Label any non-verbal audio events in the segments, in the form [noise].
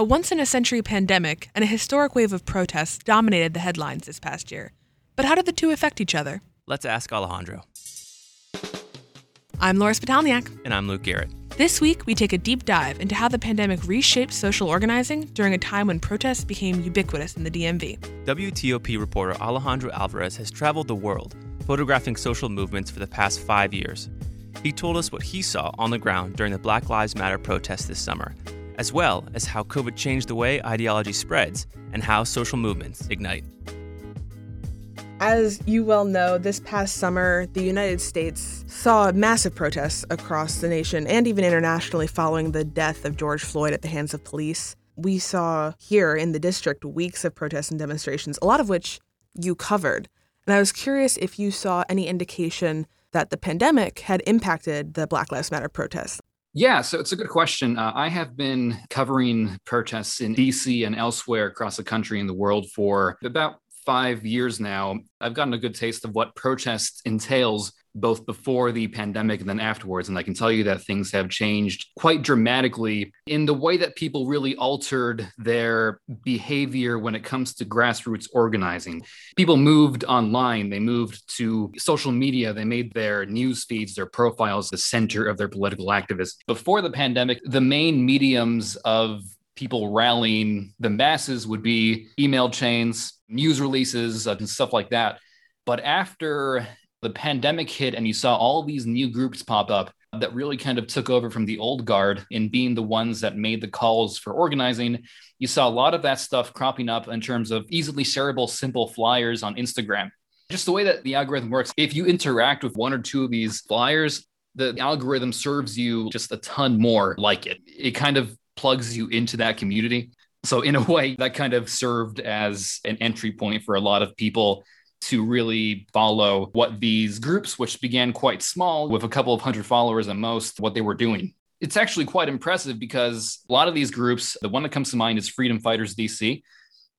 A once in a century pandemic and a historic wave of protests dominated the headlines this past year. But how did the two affect each other? Let's ask Alejandro. I'm Laura Spitalniak. And I'm Luke Garrett. This week, we take a deep dive into how the pandemic reshaped social organizing during a time when protests became ubiquitous in the DMV. WTOP reporter Alejandro Alvarez has traveled the world, photographing social movements for the past five years. He told us what he saw on the ground during the Black Lives Matter protests this summer, as well as how COVID changed the way ideology spreads and how social movements ignite. As you well know, this past summer, the United States saw massive protests across the nation and even internationally following the death of George Floyd at the hands of police. We saw here in the district weeks of protests and demonstrations, a lot of which you covered. And I was curious if you saw any indication that the pandemic had impacted the Black Lives Matter protests. Yeah, so it's a good question. Uh, I have been covering protests in DC and elsewhere across the country and the world for about five years now, I've gotten a good taste of what protest entails both before the pandemic and then afterwards. And I can tell you that things have changed quite dramatically in the way that people really altered their behavior when it comes to grassroots organizing. People moved online, they moved to social media, they made their news feeds, their profiles the center of their political activism. Before the pandemic, the main mediums of people rallying the masses would be email chains, news releases, and stuff like that. But after the pandemic hit and you saw all these new groups pop up that really kind of took over from the old guard in being the ones that made the calls for organizing, you saw a lot of that stuff cropping up in terms of easily shareable, simple flyers on Instagram. Just the way that the algorithm works, if you interact with one or two of these flyers, the algorithm serves you just a ton more like it. It kind of plugs you into that community. So, in a way, that kind of served as an entry point for a lot of people to really follow what these groups, which began quite small with a couple of hundred followers at most, what they were doing. It's actually quite impressive because a lot of these groups, the one that comes to mind is Freedom Fighters DC,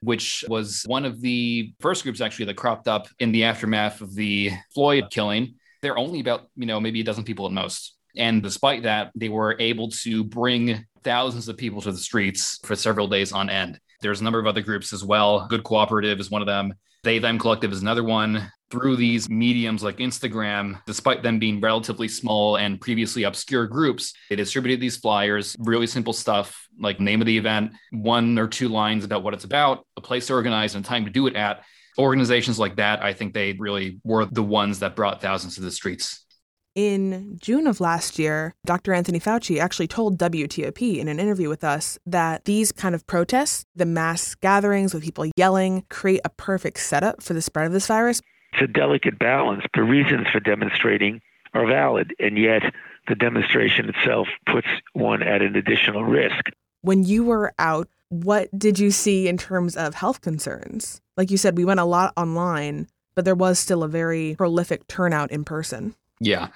which was one of the first groups actually that cropped up in the aftermath of the Floyd killing. They're only about, you know, maybe a dozen people at most. And despite that, they were able to bring thousands of people to the streets for several days on end. There's a number of other groups as well. Good Cooperative is one of them. They Them Collective is another one. Through these mediums like Instagram, despite them being relatively small and previously obscure groups, they distributed these flyers, really simple stuff like name of the event, one or two lines about what it's about, a place to organize, and time to do it at. Organizations like that, I think they really were the ones that brought thousands to the streets. In June of last year, Dr. Anthony Fauci actually told WTOP in an interview with us that these kind of protests, the mass gatherings with people yelling, create a perfect setup for the spread of this virus. It's a delicate balance. The reasons for demonstrating are valid, and yet the demonstration itself puts one at an additional risk. When you were out, what did you see in terms of health concerns? Like you said, we went a lot online, but there was still a very prolific turnout in person. Yeah.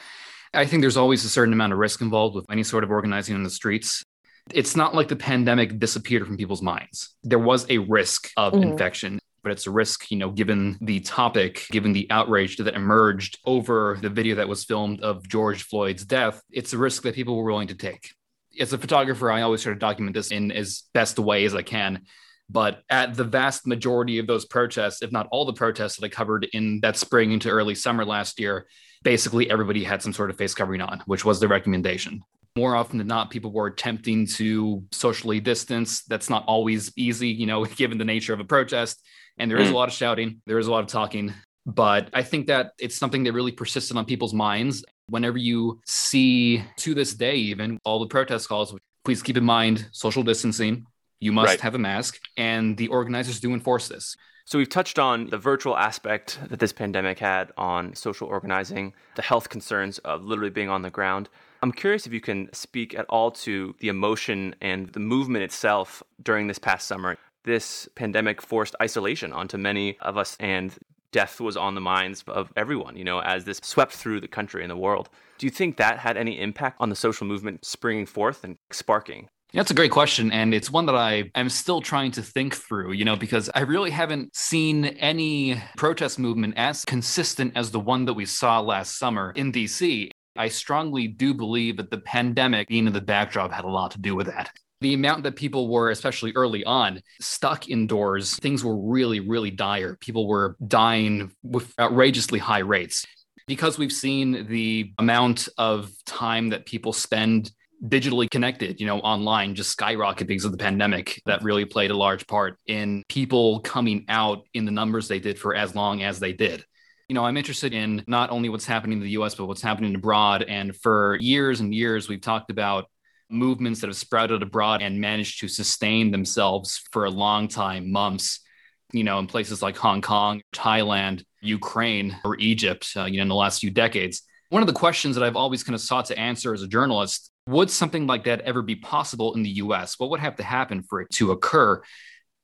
I think there's always a certain amount of risk involved with any sort of organizing in the streets. It's not like the pandemic disappeared from people's minds. There was a risk of mm-hmm. infection, but it's a risk, you know, given the topic, given the outrage that emerged over the video that was filmed of George Floyd's death. It's a risk that people were willing to take. As a photographer, I always try to document this in as best a way as I can. But at the vast majority of those protests, if not all the protests that I covered in that spring into early summer last year, basically everybody had some sort of face covering on, which was the recommendation. More often than not, people were attempting to socially distance. That's not always easy, you know, [laughs] given the nature of a protest. And there is a mm. lot of shouting, there is a lot of talking. But I think that it's something that really persisted on people's minds. Whenever you see to this day, even all the protest calls, please keep in mind social distancing. You must right. have a mask, and the organizers do enforce this. So we've touched on the virtual aspect that this pandemic had on social organizing, the health concerns of literally being on the ground. I'm curious if you can speak at all to the emotion and the movement itself during this past summer. This pandemic forced isolation onto many of us, and death was on the minds of everyone, you know, as this swept through the country and the world. Do you think that had any impact on the social movement springing forth and sparking? That's a great question. And it's one that I am still trying to think through, you know, because I really haven't seen any protest movement as consistent as the one that we saw last summer in DC. I strongly do believe that the pandemic being in the backdrop had a lot to do with that. the amount that people were, especially early on, stuck indoors, things were really, really dire. People were dying with outrageously high rates. Because we've seen the amount of time that people spend digitally connected, you know, online just skyrocket because of the pandemic. That really played a large part in people coming out in the numbers they did for as long as they did. You know, I'm interested in not only what's happening in the US, but what's happening abroad. And for years and years, we've talked about movements that have sprouted abroad and managed to sustain themselves for a long time, months, you know, in places like Hong Kong, Thailand, Ukraine, or Egypt, uh, you know, in the last few decades. One of the questions that I've always kind of sought to answer as a journalist would something like that ever be possible in the US? What would have to happen for it to occur?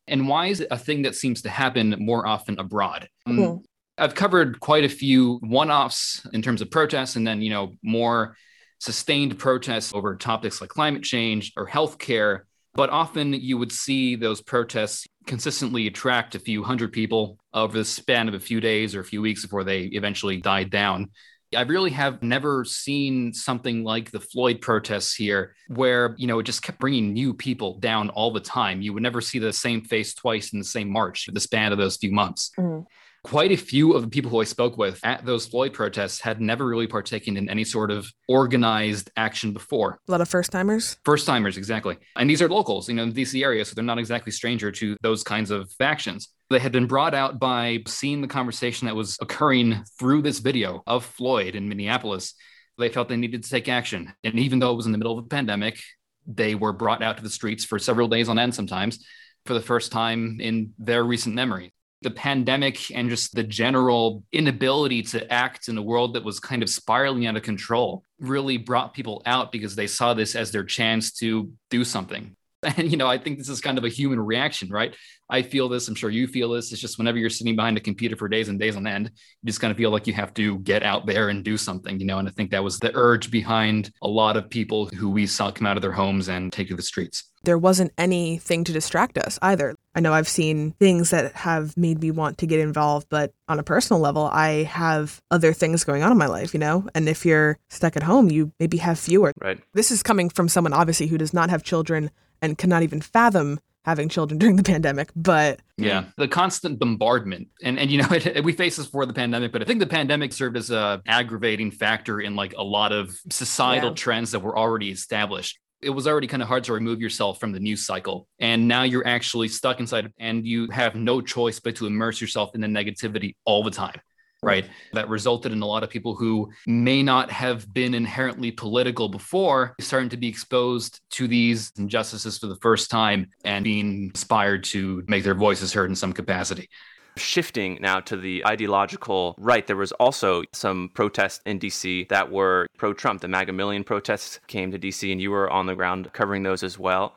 And why is it a thing that seems to happen more often abroad? Mm-hmm. I've covered quite a few one-offs in terms of protests and then, you know, more sustained protests over topics like climate change or healthcare. But often you would see those protests consistently attract a few hundred people over the span of a few days or a few weeks before they eventually died down. I really have never seen something like the Floyd protests here, where, you know, it just kept bringing new people down all the time. You would never see the same face twice in the same march for the span of those few months. Mm quite a few of the people who I spoke with at those Floyd protests had never really partaken in any sort of organized action before. A lot of first timers? First timers, exactly. And these are locals, you know, in the DC area, so they're not exactly stranger to those kinds of actions. They had been brought out by seeing the conversation that was occurring through this video of Floyd in Minneapolis. They felt they needed to take action. And even though it was in the middle of a pandemic, they were brought out to the streets for several days on end sometimes for the first time in their recent memory the pandemic and just the general inability to act in a world that was kind of spiraling out of control really brought people out because they saw this as their chance to do something. [laughs] And, you know, I think this is kind of a human reaction, right? I feel this. I'm sure you feel this. It's just whenever you're sitting behind a computer for days and days on end, you just kind of feel like you have to get out there and do something, you know. And I think that was the urge behind a lot of people who we saw come out of their homes and take to the streets. There wasn't anything to distract us either. I know I've seen things that have made me want to get involved, but on a personal level, I have other things going on in my life, you know? And if you're stuck at home, you maybe have fewer. Right. This is coming from someone obviously who does not have children and cannot even fathom having children [laughs] during the pandemic but yeah the constant bombardment. And and you know it, [laughs] it, we face this before the pandemic but i think the pandemic served as a aggravating factor in like a lot of societal yeah. trends that were already established. It was already kind of hard to remove yourself from the news cycle. And now you're actually stuck inside and you have no choice but to immerse yourself in the negativity all the time right? That resulted in a lot of people who may not have been inherently political before starting to be exposed to these injustices for the first time and being inspired to make their voices heard in some capacity. Shifting now to the ideological right, there was also some protests in DC that were pro Trump. The MAGA Million protests came to DC, and you were on the ground covering those as well.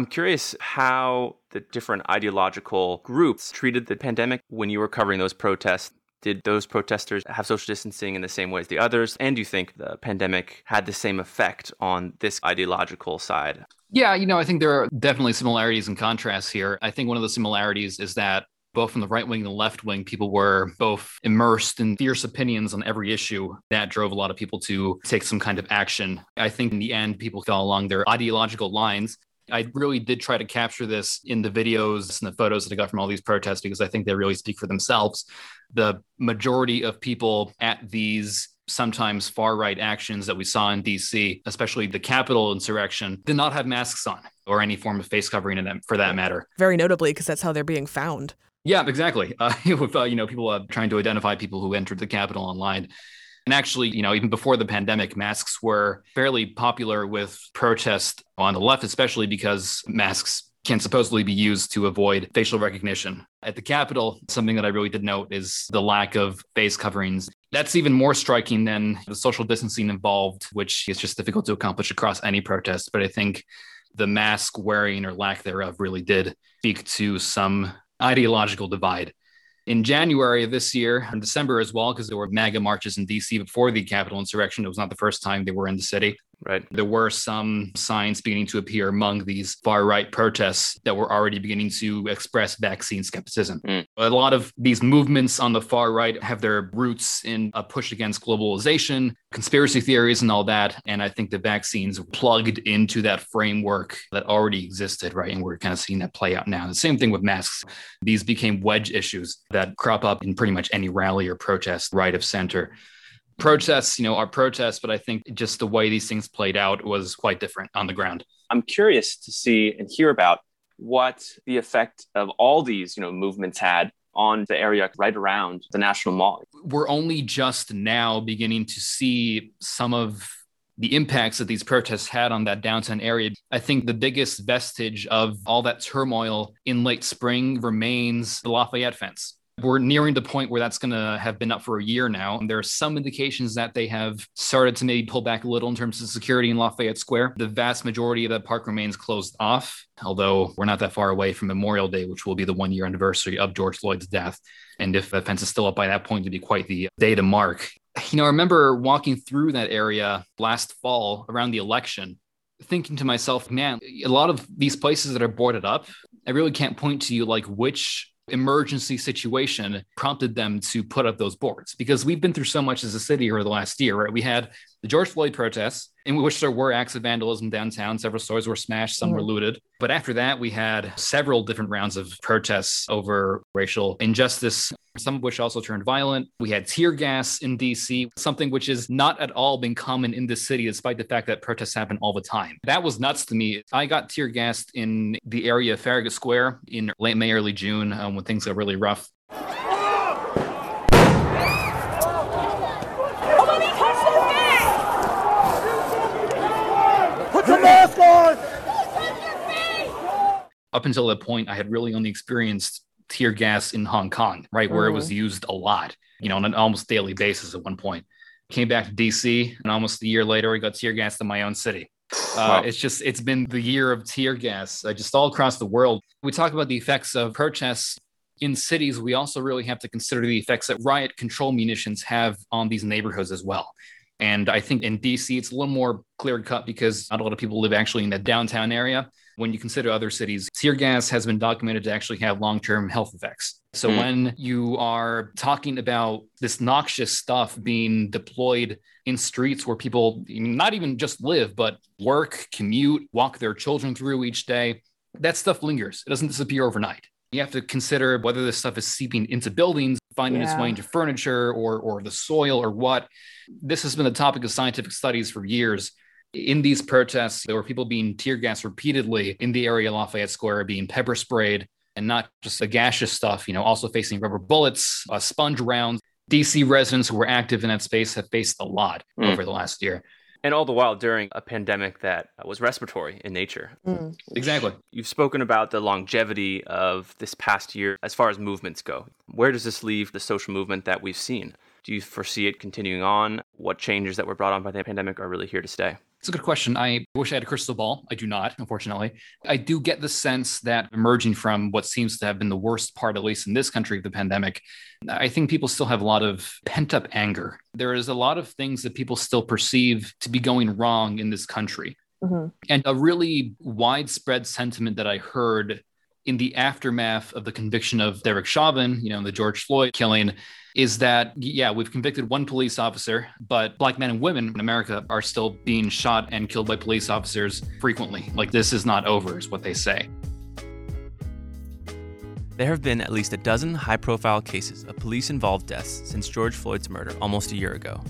I'm curious how the different ideological groups treated the pandemic when you were covering those protests. Did those protesters have social distancing in the same way as the others? And do you think the pandemic had the same effect on this ideological side? Yeah, you know, I think there are definitely similarities and contrasts here. I think one of the similarities is that both from the right wing and the left wing, people were both immersed in fierce opinions on every issue. That drove a lot of people to take some kind of action. I think in the end, people fell along their ideological lines. I really did try to capture this in the videos and the photos that I got from all these protests because I think they really speak for themselves. The majority of people at these sometimes far right actions that we saw in DC, especially the Capitol insurrection, did not have masks on or any form of face covering in them for that matter. Very notably, because that's how they're being found. Yeah, exactly. [laughs] Uh, with uh, you know people uh, trying to identify people who entered the Capitol online. And actually, you know, even before the pandemic, masks were fairly popular with protest on the left, especially because masks can supposedly be used to avoid facial recognition. At the Capitol, something that I really did note is the lack of face coverings. That's even more striking than the social distancing involved, which is just difficult to accomplish across any protest. But I think the mask wearing or lack thereof really did speak to some ideological divide in January of this year, in December as well, because there were MAGA marches in DC before the Capitol insurrection. It was not the first time they were in the city. Right. There were some signs beginning to appear among these far right protests that were already beginning to express vaccine skepticism. Mm. A lot of these movements on the far right have their roots in a push against globalization, conspiracy theories, and all that. And I think the vaccines plugged into that framework that already existed, right? And we're kind of seeing that play out now. The same thing with masks. These became wedge issues that crop up in pretty much any rally or protest, right of center protests, you know, are protests, but I think just the way these things played out was quite different on the ground. I'm curious to see and hear about what the effect of all these, you know, movements had on the area right around the National Mall. We're only just now beginning to see some of the impacts that these protests had on that downtown area. I think the biggest vestige of all that turmoil in late spring remains the Lafayette fence. We're nearing the point where that's going to have been up for a year now. And there are some indications that they have started to maybe pull back a little in terms of security in Lafayette Square. The vast majority of that park remains closed off, although we're not that far away from Memorial Day, which will be the one year anniversary of George Floyd's death. And if the fence is still up by that point, to be quite the day to mark. You know, I remember walking through that area last fall around the election thinking to myself, man, a lot of these places that are boarded up, I really can't point to you like which emergency situation prompted them to put up those boards because we've been through so much as a city over the last year, right? We had the George Floyd protests, in which there were acts of vandalism downtown. Several stores were smashed, some mm. were looted. But after that, we had several different rounds of protests over racial injustice, some of which also turned violent. We had tear gas in DC, something which has not at all been common in this city, despite the fact that protests happen all the time. That was nuts to me. I got tear gassed in the area of Farragut Square in late May, early June um, when things got really rough. Up until that point, I had really only experienced tear gas in Hong Kong, right, where mm. it was mm. used a lot, you know, on an almost daily basis at one point. Came back to DC, and almost a year later, we got tear gas in my own city. [sighs] Uh, wow. It's just, it's been the year of tear gas, uh, just all across the world. We talk about the effects of protests in cities. We also really have to consider the effects that riot control munitions have on these neighborhoods as well. And I think in DC, it's a little more clear cut because not a lot of people live actually in the downtown area when you consider other cities, tear gas has been documented to actually have long term health effects. So mm. when you are talking about this noxious stuff being deployed in streets where people not even just live, but work, commute, walk their children through each day, that stuff lingers. It doesn't disappear overnight. You have to consider whether this stuff is seeping into buildings, finding yeah. its way into furniture or, or the soil or what. This has been the topic of scientific studies for years. In these protests, there were people being tear gassed repeatedly in the area of Lafayette Square, being pepper sprayed, and not just the gaseous stuff, you know, also facing rubber bullets, uh, sponge rounds. DC residents who were active in that space have faced a lot mm. over the last year. And all the while during a pandemic that was respiratory in nature. Mm. Exactly. You've spoken about the longevity of this past year as far as movements go. Where does this leave the social movement that we've seen? Do you foresee it continuing on? What changes that were brought on by the pandemic are really here to stay? It's a good question. I wish I had a crystal ball. I do not, unfortunately. I do get the sense that emerging from what seems to have been the worst part, at least in this country, of the pandemic, I think people still have a lot of pent up anger. There is a lot of things that people still perceive to be going wrong in this country. Mm-hmm. And a really widespread sentiment that I heard in the aftermath of the conviction of Derek Chauvin, you know, the George Floyd killing, is that, yeah, we've convicted one police officer, but black men and women in America are still being shot and killed by police officers frequently. Like, this is not over, is what they say. There have been at least a dozen high profile cases of police involved deaths since George Floyd's murder almost a year ago.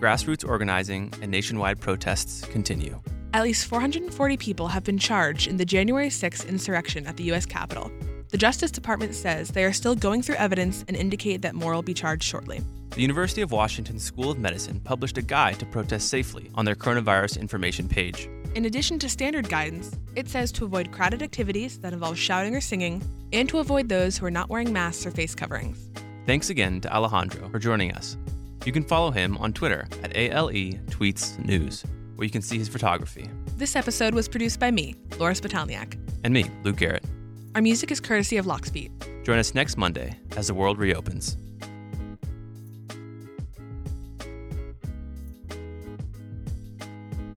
Grassroots organizing and nationwide protests continue. At least 440 people have been charged in the January 6th insurrection at the U.S. Capitol, the Justice Department says they are still going through evidence and indicate that more will be charged shortly. The University of Washington School of Medicine published a guide to protest safely on their coronavirus information page. In addition to standard guidance, it says to avoid crowded activities that involve shouting or singing, and to avoid those who are not wearing masks or face coverings. Thanks again to Alejandro for joining us. You can follow him on Twitter at ALE Tweets News, where you can see his photography. This episode was produced by me, Laura Spitalniak. And me, Luke Garrett. Our music is courtesy of Lockspeed. Join us next Monday as the world reopens.